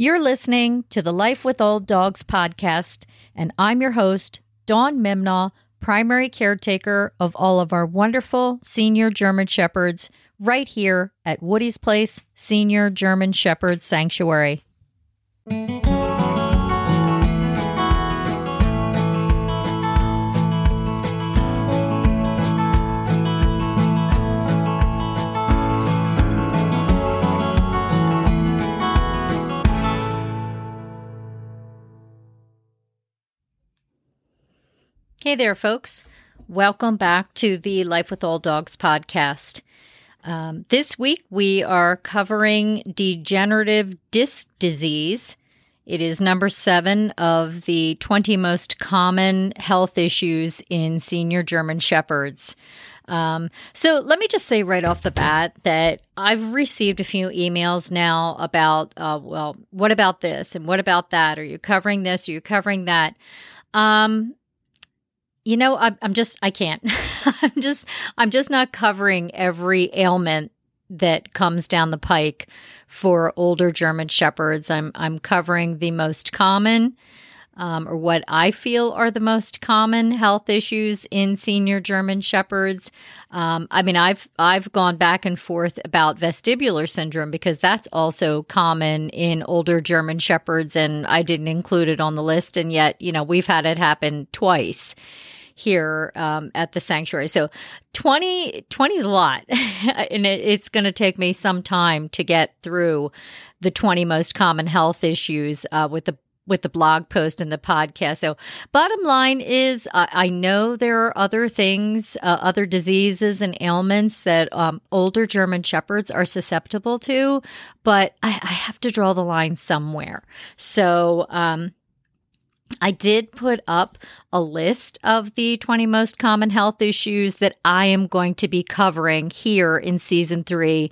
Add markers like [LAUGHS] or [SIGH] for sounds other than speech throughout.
You're listening to the Life with Old Dogs podcast, and I'm your host, Dawn Mimnaugh, primary caretaker of all of our wonderful senior German Shepherds right here at Woody's Place Senior German Shepherd Sanctuary. Hey there, folks. Welcome back to the Life with Old Dogs podcast. Um, this week we are covering degenerative disc disease. It is number seven of the 20 most common health issues in senior German Shepherds. Um, so let me just say right off the bat that I've received a few emails now about, uh, well, what about this and what about that? Are you covering this? Are you covering that? Um, you know, I'm, I'm just, I can't. [LAUGHS] I'm just, I'm just not covering every ailment that comes down the pike for older German shepherds. I'm, I'm covering the most common, um, or what I feel are the most common health issues in senior German shepherds. Um, I mean, I've I've gone back and forth about vestibular syndrome because that's also common in older German shepherds, and I didn't include it on the list, and yet you know we've had it happen twice here um, at the sanctuary. So 20, 20 is a lot. [LAUGHS] and it, it's going to take me some time to get through the 20 most common health issues uh, with the with the blog post and the podcast. So, bottom line is, uh, I know there are other things, uh, other diseases and ailments that um, older German shepherds are susceptible to, but I, I, have to draw the line somewhere. So, um, I did put up a list of the 20 most common health issues that I am going to be covering here in season three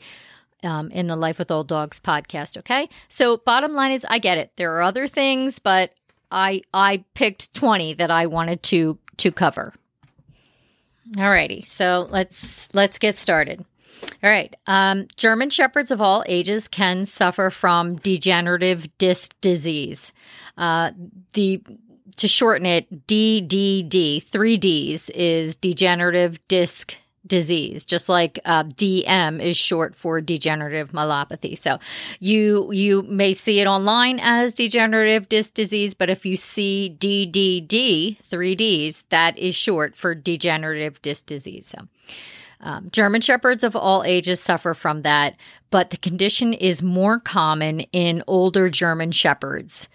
um, in the Life with Old Dogs podcast. Okay. So, bottom line is, I get it. There are other things, but I I picked 20 that I wanted to to cover. Alrighty, so let's let's get started. All right. Um, German shepherds of all ages can suffer from degenerative disc disease. Uh, the to shorten it, DDD, three Ds is degenerative disc disease, just like uh, DM is short for degenerative myelopathy. So you you may see it online as degenerative disc disease, but if you see DDD, three Ds, that is short for degenerative disc disease. So. Um, German Shepherds of all ages suffer from that, but the condition is more common in older German Shepherds.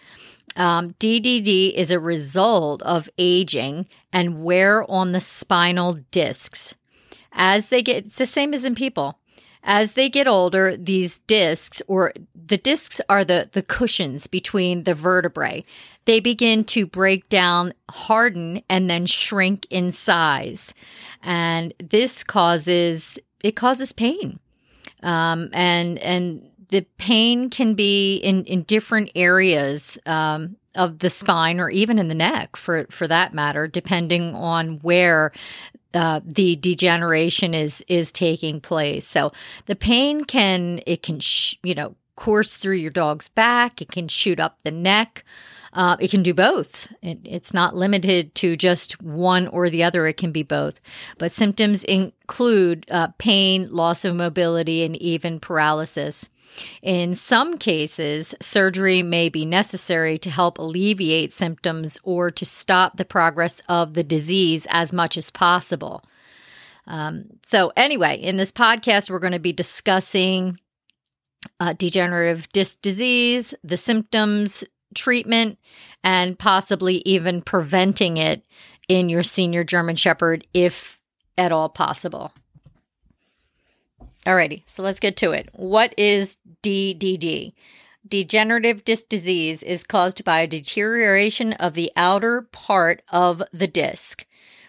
Um, DDD is a result of aging and wear on the spinal discs. As they get, it's the same as in people. As they get older, these discs, or the discs are the, the cushions between the vertebrae, they begin to break down, harden, and then shrink in size. And this causes, it causes pain. Um, and, and the pain can be in, in different areas um, of the spine or even in the neck for, for that matter, depending on where uh, the degeneration is is taking place. So the pain can it can sh- you know course through your dog's back. It can shoot up the neck. Uh, it can do both. It, it's not limited to just one or the other. It can be both. But symptoms include uh, pain, loss of mobility, and even paralysis. In some cases, surgery may be necessary to help alleviate symptoms or to stop the progress of the disease as much as possible. Um, so, anyway, in this podcast, we're going to be discussing uh, degenerative disc disease, the symptoms, treatment, and possibly even preventing it in your senior German Shepherd if at all possible. Alrighty, so let's get to it. What is DDD? Degenerative disc disease is caused by a deterioration of the outer part of the disc,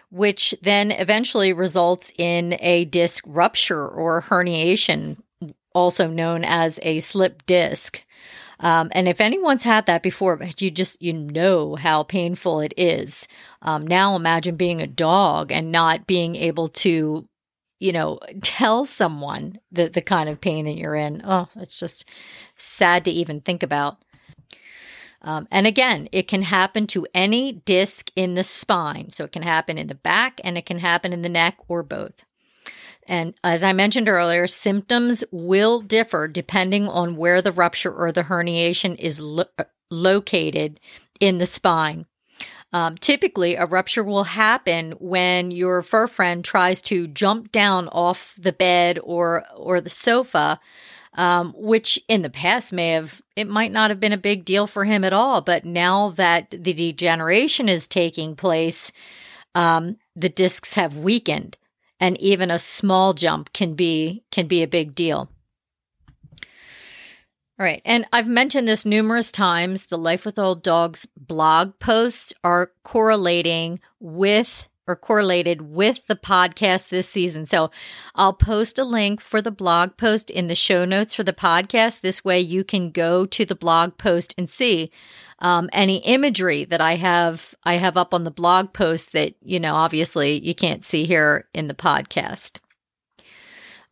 which then eventually results in a disc rupture or herniation, also known as a slip disc. Um, and if anyone's had that before, you just you know how painful it is. Um, now imagine being a dog and not being able to you know, tell someone the, the kind of pain that you're in. Oh, it's just sad to even think about. Um, and again, it can happen to any disc in the spine. So it can happen in the back and it can happen in the neck or both. And as I mentioned earlier, symptoms will differ depending on where the rupture or the herniation is lo- located in the spine. Um, typically, a rupture will happen when your fur friend tries to jump down off the bed or or the sofa, um, which in the past may have it might not have been a big deal for him at all. But now that the degeneration is taking place, um, the discs have weakened, and even a small jump can be can be a big deal. All right. And I've mentioned this numerous times. The Life with Old Dogs blog posts are correlating with or correlated with the podcast this season. So I'll post a link for the blog post in the show notes for the podcast. This way you can go to the blog post and see um, any imagery that I have I have up on the blog post that, you know, obviously you can't see here in the podcast.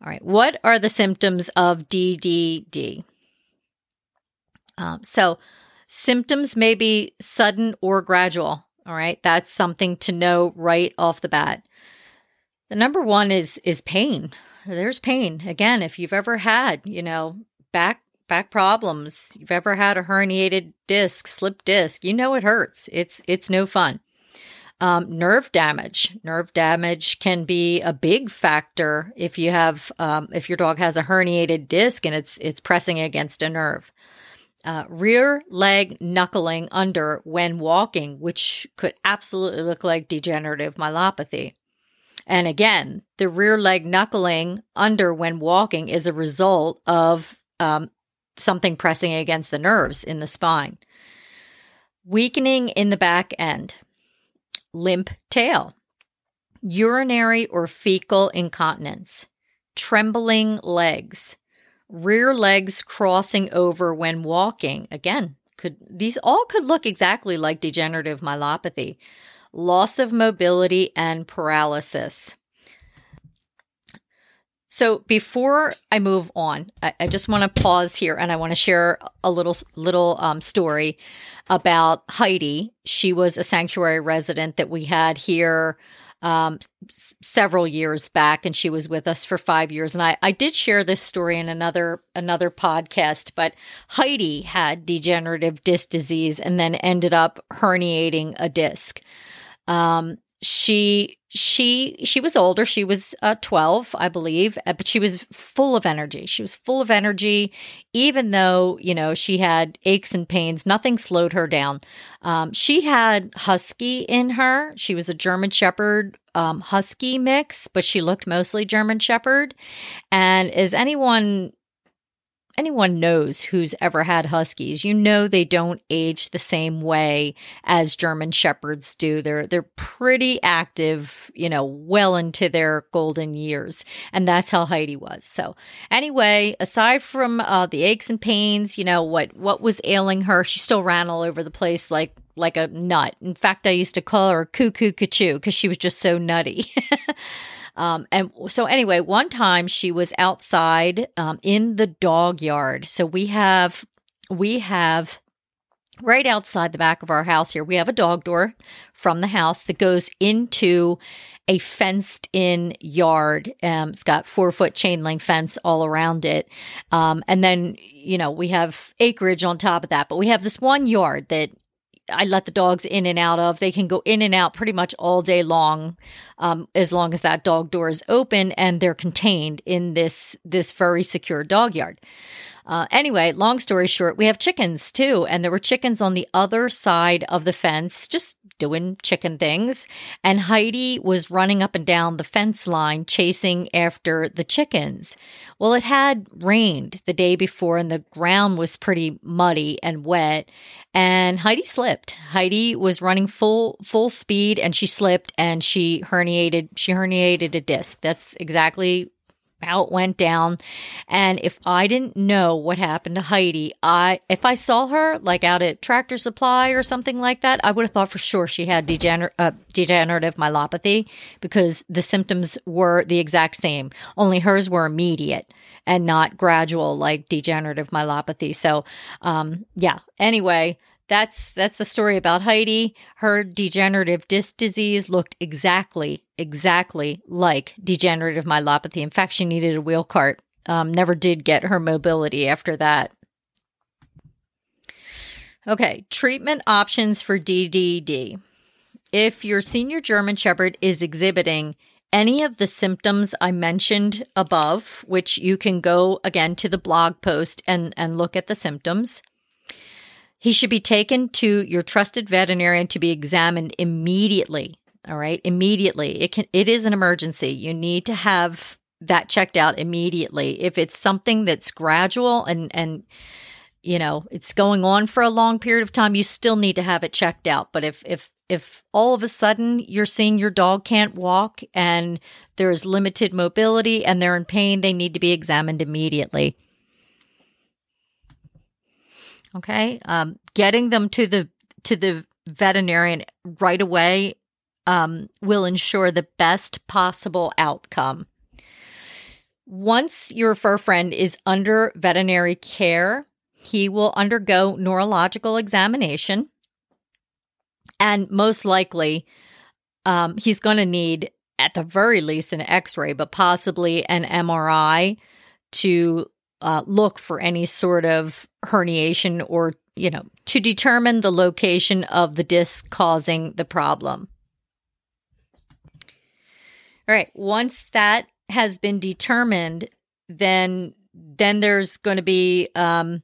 All right. What are the symptoms of DDD? Um, so, symptoms may be sudden or gradual. All right, that's something to know right off the bat. The number one is is pain. There's pain. Again, if you've ever had, you know, back back problems, you've ever had a herniated disc, slip disc, you know it hurts. It's it's no fun. Um, nerve damage. Nerve damage can be a big factor if you have um, if your dog has a herniated disc and it's it's pressing against a nerve uh, rear leg knuckling under when walking, which could absolutely look like degenerative myelopathy. And again, the rear leg knuckling under when walking is a result of um, something pressing against the nerves in the spine. Weakening in the back end, limp tail, urinary or fecal incontinence, trembling legs, rear legs crossing over when walking. Again, could these all could look exactly like degenerative myelopathy. Loss of mobility and paralysis. So before I move on, I, I just want to pause here and I want to share a little little um, story about Heidi. She was a sanctuary resident that we had here um, s- several years back, and she was with us for five years. And I, I did share this story in another another podcast. But Heidi had degenerative disc disease and then ended up herniating a disc. Um, she she she was older. She was uh, 12 i believe uh, but she was full of energy. She was full of energy even though you know she had aches and pains. Nothing slowed her down. Um, she had husky in her. She was a german shepherd um, husky mix but she looked mostly german shepherd. And as anyone anyone knows who's ever had huskies, you know they don't age the same way as German shepherds do. They're they're pretty active, you know, well into their golden years, and that's how Heidi was. So anyway, aside from uh, the aches and pains, you know what what was ailing her, she still ran all over the place like like a nut. In fact, I used to call her cuckoo cachoo because she was just so nutty. [LAUGHS] Um, and so, anyway, one time she was outside um, in the dog yard. So we have we have right outside the back of our house here. We have a dog door from the house that goes into a fenced in yard. Um, it's got four foot chain link fence all around it. Um, and then, you know, we have acreage on top of that, but we have this one yard that I let the dogs in and out of. They can go in and out pretty much all day long, um, as long as that dog door is open and they're contained in this this very secure dog yard. Uh, anyway, long story short, we have chickens too, and there were chickens on the other side of the fence, just doing chicken things. And Heidi was running up and down the fence line chasing after the chickens. Well, it had rained the day before, and the ground was pretty muddy and wet. And Heidi slipped. Heidi was running full full speed, and she slipped, and she herniated. She herniated a disc. That's exactly it went down. And if I didn't know what happened to Heidi, I if I saw her like out at Tractor Supply or something like that, I would have thought for sure she had degener- uh, degenerative myelopathy because the symptoms were the exact same. Only hers were immediate and not gradual like degenerative myelopathy. So, um, yeah. Anyway, that's that's the story about Heidi. Her degenerative disc disease looked exactly, exactly like degenerative myelopathy. In fact, she needed a wheel cart. Um, never did get her mobility after that. Okay, treatment options for DDD. If your senior German Shepherd is exhibiting any of the symptoms I mentioned above, which you can go again to the blog post and, and look at the symptoms, he should be taken to your trusted veterinarian to be examined immediately. All right, immediately. It can it is an emergency. You need to have that checked out immediately. If it's something that's gradual and and you know, it's going on for a long period of time, you still need to have it checked out. But if if if all of a sudden you're seeing your dog can't walk and there's limited mobility and they're in pain, they need to be examined immediately. Okay, um, getting them to the to the veterinarian right away um, will ensure the best possible outcome. Once your fur friend is under veterinary care, he will undergo neurological examination. And most likely, um, he's going to need, at the very least, an x ray, but possibly an MRI to uh, look for any sort of herniation or, you know, to determine the location of the disc causing the problem. All right. Once that has been determined, then then there's going to be um,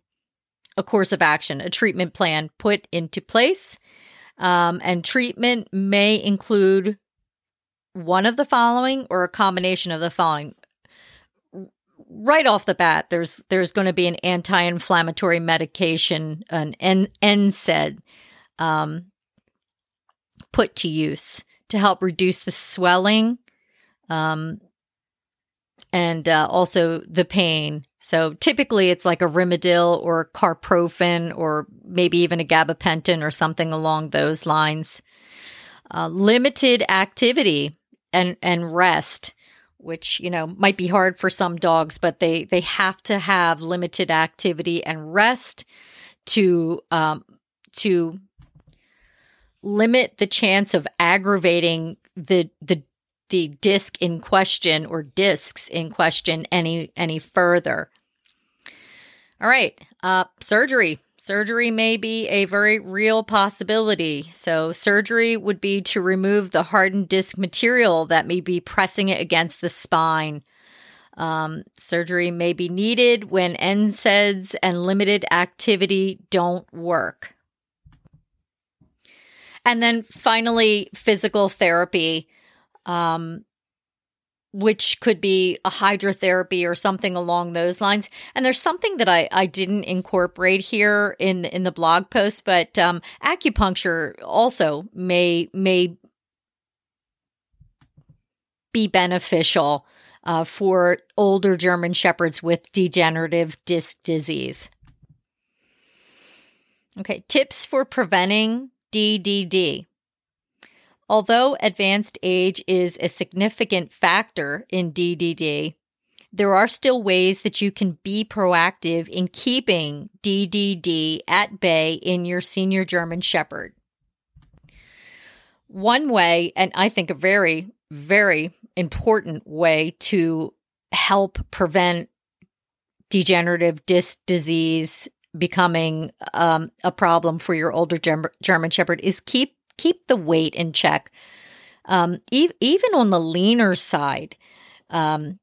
a course of action, a treatment plan put into place. Um, and treatment may include one of the following or a combination of the following. Right off the bat, there's there's going to be an anti-inflammatory medication, an N- NSAID, um, put to use to help reduce the swelling, um, and uh, also the pain so typically it's like a Rimadyl or carprofen or maybe even a gabapentin or something along those lines. Uh, limited activity and and rest, which you know might be hard for some dogs, but they they have to have limited activity and rest to um, to limit the chance of aggravating the the the disc in question or discs in question any any further. All right. Uh, surgery. Surgery may be a very real possibility. So, surgery would be to remove the hardened disc material that may be pressing it against the spine. Um, surgery may be needed when NSAIDs and limited activity don't work. And then finally, physical therapy. Um, which could be a hydrotherapy or something along those lines. And there's something that I, I didn't incorporate here in in the blog post, but um, acupuncture also may may be beneficial uh, for older German shepherds with degenerative disc disease. Okay, tips for preventing DDD. Although advanced age is a significant factor in DDD, there are still ways that you can be proactive in keeping DDD at bay in your senior German Shepherd. One way, and I think a very, very important way to help prevent degenerative disc disease becoming um, a problem for your older German Shepherd is keep keep the weight in check. Um, e- even on the leaner side, um,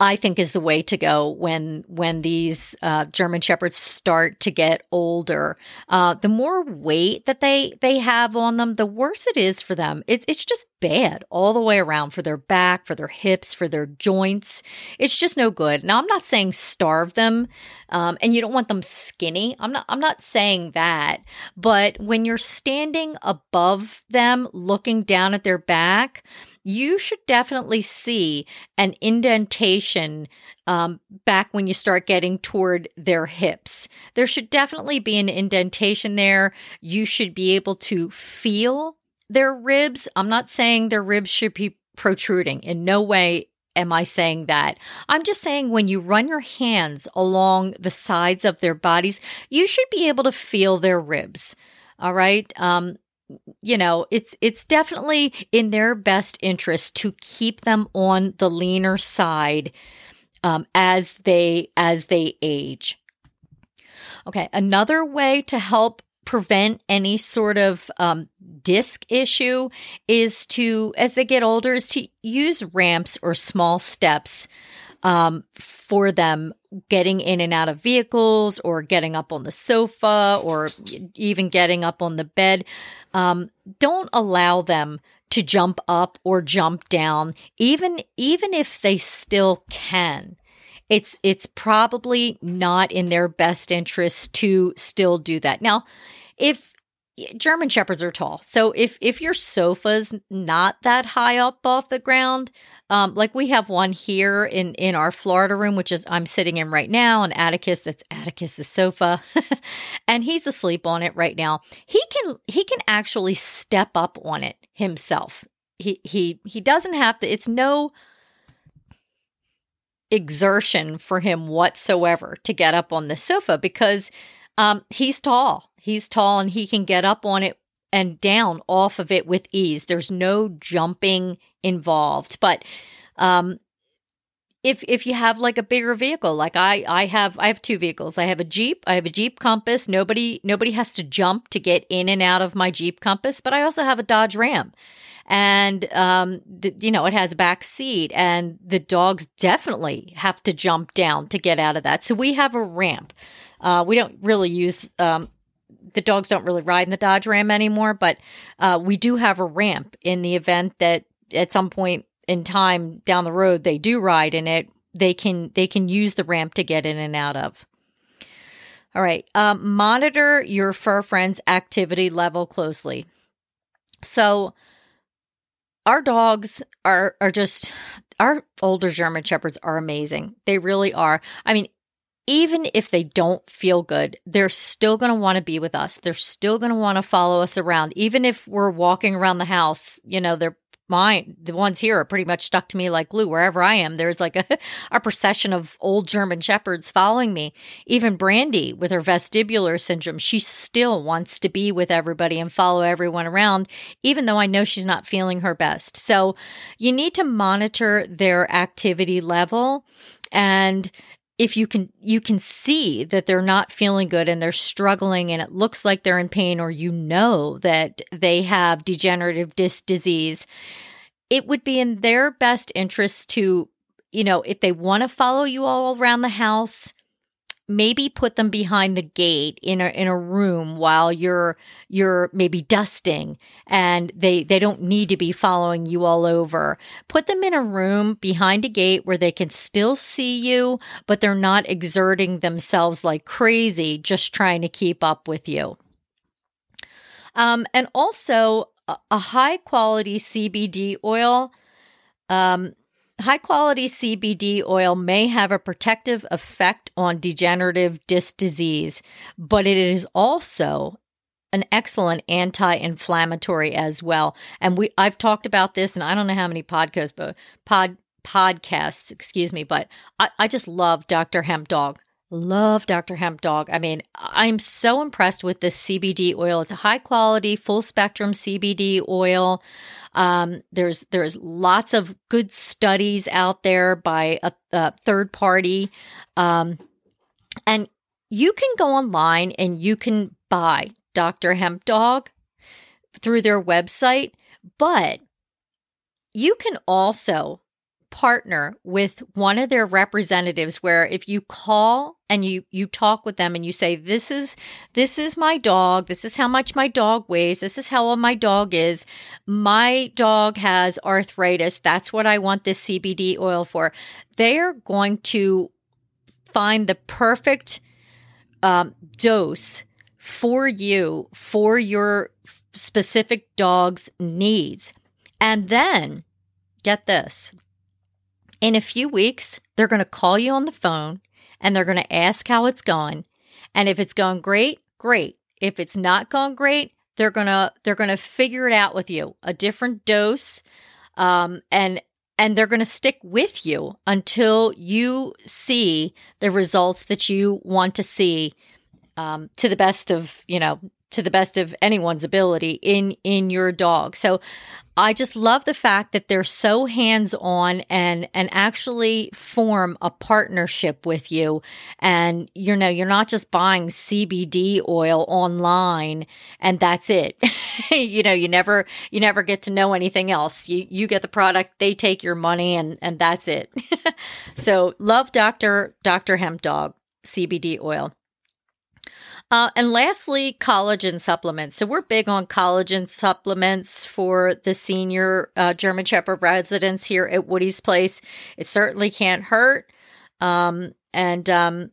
I think is the way to go when when these uh, German shepherds start to get older. Uh, the more weight that they they have on them, the worse it is for them. It's it's just bad all the way around for their back, for their hips, for their joints. It's just no good. Now I'm not saying starve them, um, and you don't want them skinny. I'm not I'm not saying that. But when you're standing above them, looking down at their back, you should definitely see an indentation um, back when you start getting toward their hips. There should definitely be an indentation there. You should be able to feel their ribs. I'm not saying their ribs should be protruding in no way am I saying that. I'm just saying when you run your hands along the sides of their bodies, you should be able to feel their ribs. All right. Um, you know, it's it's definitely in their best interest to keep them on the leaner side um, as they as they age. Okay, another way to help prevent any sort of um, disc issue is to, as they get older, is to use ramps or small steps um, for them getting in and out of vehicles or getting up on the sofa or even getting up on the bed. Um, don't allow them to jump up or jump down, even even if they still can. It's it's probably not in their best interest to still do that. Now, if German shepherds are tall. So if if your sofa's not that high up off the ground, um, like we have one here in in our Florida room, which is I'm sitting in right now, and Atticus, that's Atticus's sofa, [LAUGHS] and he's asleep on it right now. He can he can actually step up on it himself. He he he doesn't have to. It's no exertion for him whatsoever to get up on the sofa because um, he's tall. He's tall and he can get up on it and down off of it with ease. There's no jumping involved. But um, if if you have like a bigger vehicle, like I I have I have two vehicles. I have a Jeep. I have a Jeep Compass. Nobody nobody has to jump to get in and out of my Jeep Compass. But I also have a Dodge Ram and um, the, you know it has a back seat and the dogs definitely have to jump down to get out of that so we have a ramp uh, we don't really use um, the dogs don't really ride in the Dodge Ram anymore, but uh, we do have a ramp in the event that at some point in time down the road they do ride in it. They can they can use the ramp to get in and out of. All right, um, monitor your fur friend's activity level closely. So, our dogs are are just our older German shepherds are amazing. They really are. I mean, even if they don't feel good, they're still going to want to be with us. They're still going to want to follow us around. Even if we're walking around the house, you know, they're mine. The ones here are pretty much stuck to me like glue. Wherever I am, there's like a, [LAUGHS] a procession of old German shepherds following me. Even Brandy with her vestibular syndrome, she still wants to be with everybody and follow everyone around, even though I know she's not feeling her best. So you need to monitor their activity level and if you can you can see that they're not feeling good and they're struggling and it looks like they're in pain or you know that they have degenerative disc disease it would be in their best interest to you know if they want to follow you all around the house maybe put them behind the gate in a in a room while you're you're maybe dusting and they they don't need to be following you all over. Put them in a room behind a gate where they can still see you but they're not exerting themselves like crazy just trying to keep up with you. Um, and also a, a high quality CBD oil um, High quality CBD oil may have a protective effect on degenerative disc disease, but it is also an excellent anti-inflammatory as well. And we I've talked about this and I don't know how many podcasts but pod podcasts, excuse me, but I, I just love Dr. Hemp Dog. Love Dr. Hemp Dog. I mean, I'm so impressed with this CBD oil. It's a high quality, full spectrum CBD oil. Um, there's there's lots of good studies out there by a, a third party, um, and you can go online and you can buy Dr. Hemp Dog through their website, but you can also partner with one of their representatives where if you call and you you talk with them and you say this is this is my dog. This is how much my dog weighs. This is how old my dog is. My dog has arthritis. That's what i want this cbd oil for. They're going to find the perfect um, dose for you for your specific dog's needs. And then get this in a few weeks, they're going to call you on the phone and they're going to ask how it's going. And if it's going great, great. If it's not going great, they're going to they're going to figure it out with you. A different dose um, and and they're going to stick with you until you see the results that you want to see um, to the best of you know to the best of anyone's ability in in your dog. So I just love the fact that they're so hands-on and and actually form a partnership with you and you know you're not just buying CBD oil online and that's it. [LAUGHS] you know, you never you never get to know anything else. You you get the product, they take your money and and that's it. [LAUGHS] so love Dr. Dr. Hemp Dog CBD oil. Uh, and lastly, collagen supplements. So we're big on collagen supplements for the senior uh, German Shepherd residents here at Woody's Place. It certainly can't hurt. Um, and um,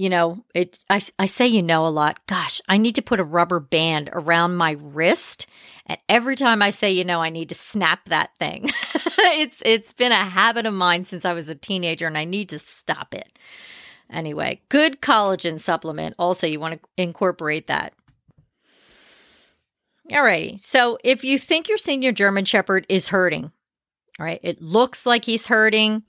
you know, it. I I say you know a lot. Gosh, I need to put a rubber band around my wrist, and every time I say you know, I need to snap that thing. [LAUGHS] it's it's been a habit of mine since I was a teenager, and I need to stop it. Anyway, good collagen supplement. Also, you want to incorporate that. Alrighty. So if you think your senior German Shepherd is hurting, all right, it looks like he's hurting.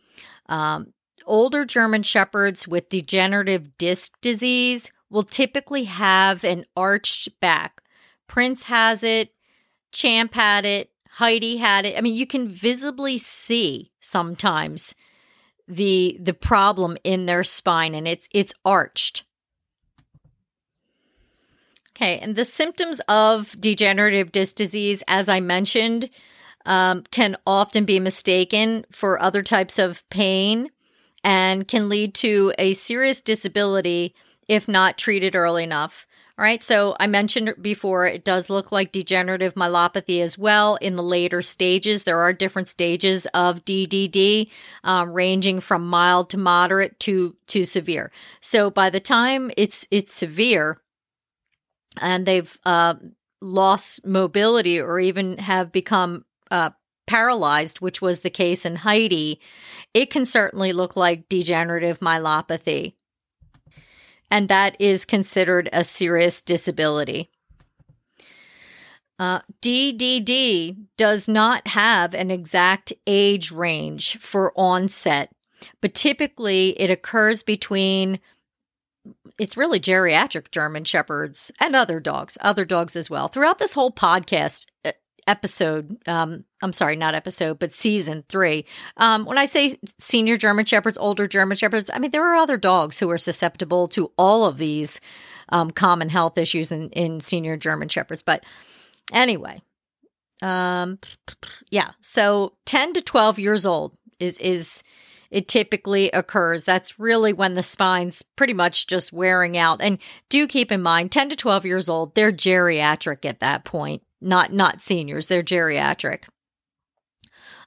Um, older German Shepherds with degenerative disc disease will typically have an arched back. Prince has it, Champ had it, Heidi had it. I mean, you can visibly see sometimes the the problem in their spine and it's it's arched. Okay, and the symptoms of degenerative disc disease, as I mentioned, um, can often be mistaken for other types of pain and can lead to a serious disability if not treated early enough. All right, so I mentioned before it does look like degenerative myelopathy as well in the later stages. There are different stages of DDD, um, ranging from mild to moderate to to severe. So by the time it's it's severe, and they've uh, lost mobility or even have become uh, paralyzed, which was the case in Heidi, it can certainly look like degenerative myelopathy and that is considered a serious disability. Uh, DDD does not have an exact age range for onset, but typically it occurs between it's really geriatric German shepherds and other dogs, other dogs as well. Throughout this whole podcast, uh, episode um i'm sorry not episode but season three um when i say senior german shepherds older german shepherds i mean there are other dogs who are susceptible to all of these um, common health issues in, in senior german shepherds but anyway um yeah so 10 to 12 years old is is it typically occurs. That's really when the spine's pretty much just wearing out. And do keep in mind, 10 to 12 years old, they're geriatric at that point not not seniors, they're geriatric.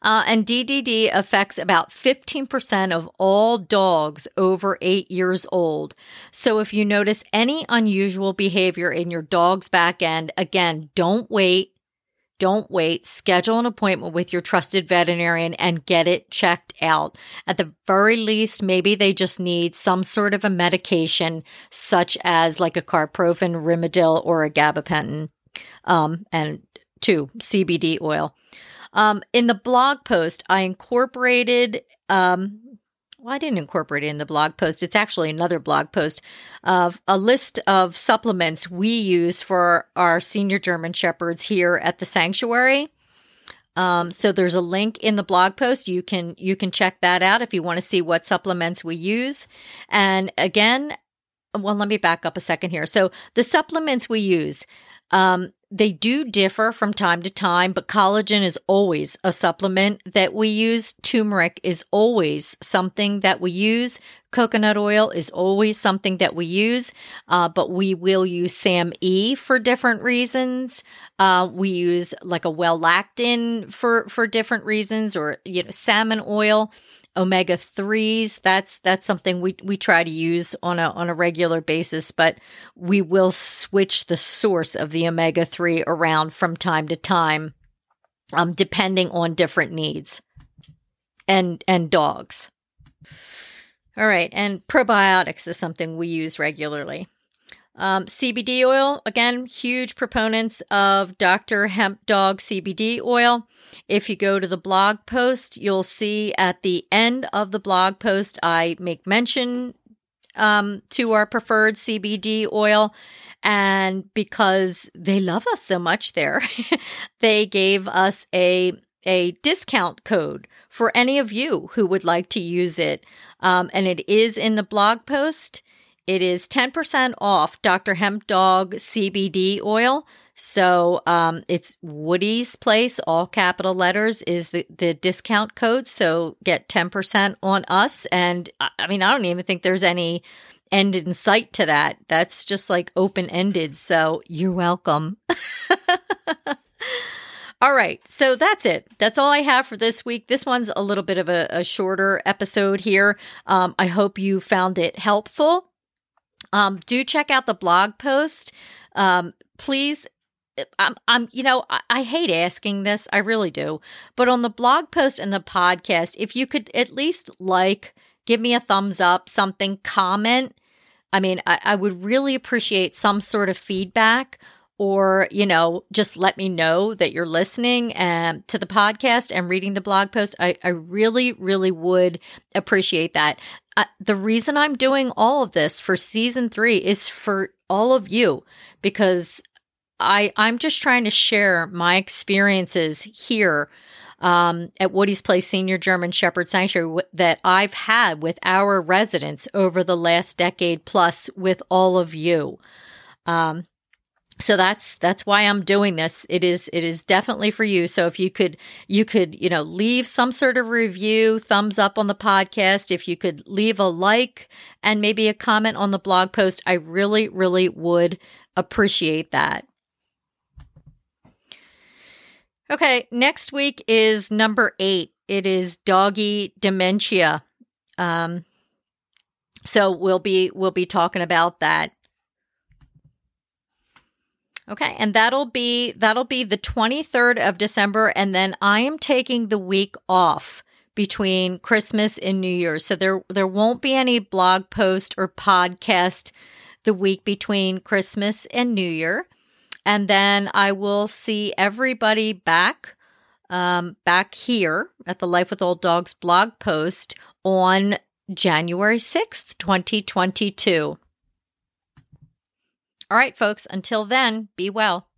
Uh, and DDD affects about 15% of all dogs over eight years old. So if you notice any unusual behavior in your dog's back end, again, don't wait. Don't wait. Schedule an appointment with your trusted veterinarian and get it checked out. At the very least, maybe they just need some sort of a medication, such as like a carprofen, Rimadyl, or a gabapentin um, and two, CBD oil. Um, in the blog post, I incorporated, um, well, I didn't incorporate it in the blog post. It's actually another blog post of a list of supplements we use for our senior German Shepherds here at the sanctuary. Um, so there's a link in the blog post. You can you can check that out if you want to see what supplements we use. And again, well, let me back up a second here. So the supplements we use, um, they do differ from time to time, but collagen is always a supplement that we use. Turmeric is always something that we use. Coconut oil is always something that we use, uh, but we will use SAM E for different reasons. Uh, we use like a Welactin for for different reasons, or you know salmon oil omega 3s that's that's something we we try to use on a on a regular basis but we will switch the source of the omega 3 around from time to time um depending on different needs and and dogs. All right and probiotics is something we use regularly Um, CBD oil, again, huge proponents of Dr. Hemp Dog CBD oil. If you go to the blog post, you'll see at the end of the blog post, I make mention um, to our preferred CBD oil. And because they love us so much there, [LAUGHS] they gave us a a discount code for any of you who would like to use it. Um, and it is in the blog post. It is 10% off Dr. Hemp Dog CBD oil. So um, it's Woody's Place, all capital letters, is the, the discount code. So get 10% on us. And I mean, I don't even think there's any end in sight to that. That's just like open ended. So you're welcome. [LAUGHS] all right. So that's it. That's all I have for this week. This one's a little bit of a, a shorter episode here. Um, I hope you found it helpful. Um, do check out the blog post. Um, please I'm, I'm, you know, I, I, hate asking this. I really do. But on the blog post and the podcast, if you could at least like, give me a thumbs up, something, comment. I mean, I, I would really appreciate some sort of feedback or, you know, just let me know that you're listening um, to the podcast and reading the blog post. I, I really, really would appreciate that the reason I'm doing all of this for season three is for all of you because I I'm just trying to share my experiences here um, at Woody's Place Senior German Shepherd Sanctuary w- that I've had with our residents over the last decade plus with all of you. Um, so that's that's why i'm doing this. It is it is definitely for you. So if you could you could you know leave some sort of review thumbs up on the podcast. If you could leave a like and maybe a comment on the blog post i really really would appreciate that. Okay next week is number eight. It is doggy dementia. Um so we'll be we'll be talking about that Okay, and that'll be that'll be the 23rd of December and then I am taking the week off between Christmas and New Year's. So there there won't be any blog post or podcast the week between Christmas and New Year. And then I will see everybody back um, back here at the Life with Old Dogs blog post on January 6th, 2022. All right, folks, until then, be well.